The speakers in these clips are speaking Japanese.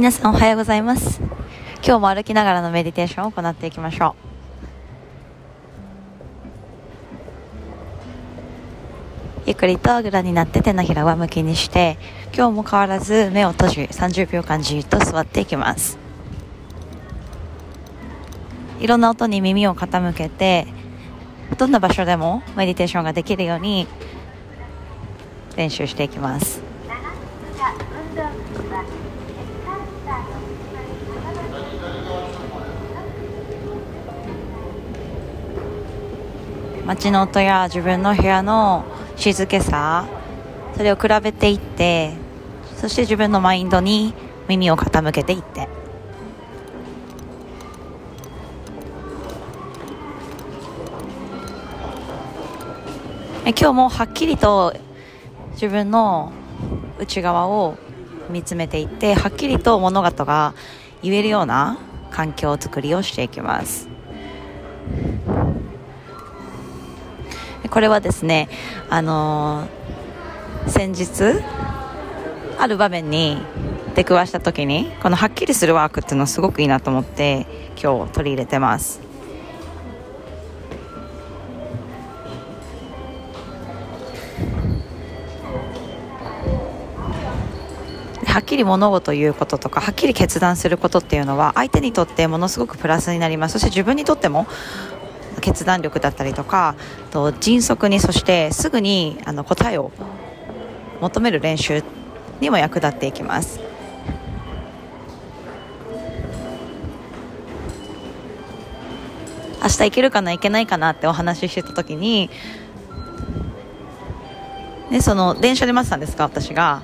皆さんおはようございます。今日も歩きながらのメディテーションを行っていきましょう。ゆっくりとあぐらになって手のひら上向きにして今日も変わらず目を閉じ30秒間じっと座っていきます。いろんな音に耳を傾けてどんな場所でもメディテーションができるように練習していきます。街の音や自分の部屋の静けさそれを比べていってそして自分のマインドに耳を傾けていって。今日もはっきりと自分の内側を見つめていってはっきりと物事が言えるような環境づりをしていきます。これはですねあのー、先日ある場面に出くわした時にこのはっきりするワークっていうのはすごくいいなと思って今日取り入れてます。はっきり物事を言うこととかはっきり決断することっていうのは相手にとってものすごくプラスになります。そして自分にとっても決断力だったりとかと迅速にそしてすぐにあの答えを求める練習にも役立っていきます。明日行けるかな行けないかなってお話ししてた時にね、その電車で待ってたんですか私が。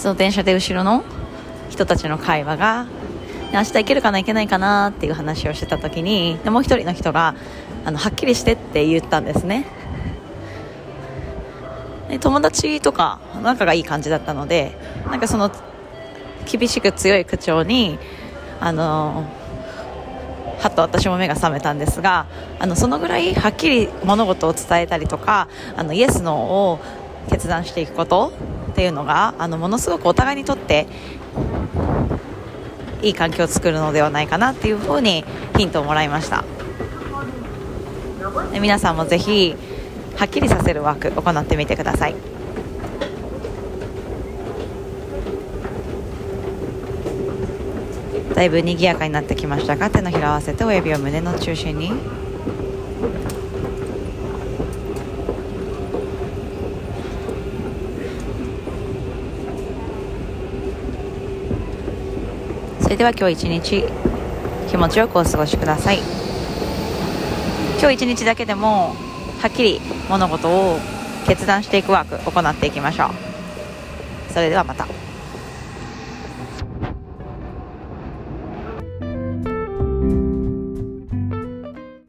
その電車で後ろの人たちの会話が明日行けるかな行けないかなっていう話をしてた時にもう一人の人があのはっきりしてって言ったんですね。で友達とか仲がいい感じだったのでなんかその厳しく強い口調にあのはっと私も目が覚めたんですがあのそのぐらいはっきり物事を伝えたりとかあのイエス・ノーを決断していくことっていうのがあのものすごくお互いにとっていい環境を作るのではないかなっていうふうにヒントをもらいました。で皆さんもぜひはっきりさせるワーク行ってみてください。だいぶ賑やかになってきましたが手のひらを合わせて親指を胸の中心に。れでは今日一日気持ちよくお過ごしください。今日一日だけでもはっきり物事を決断していくワーク行っていきましょう。それではまた。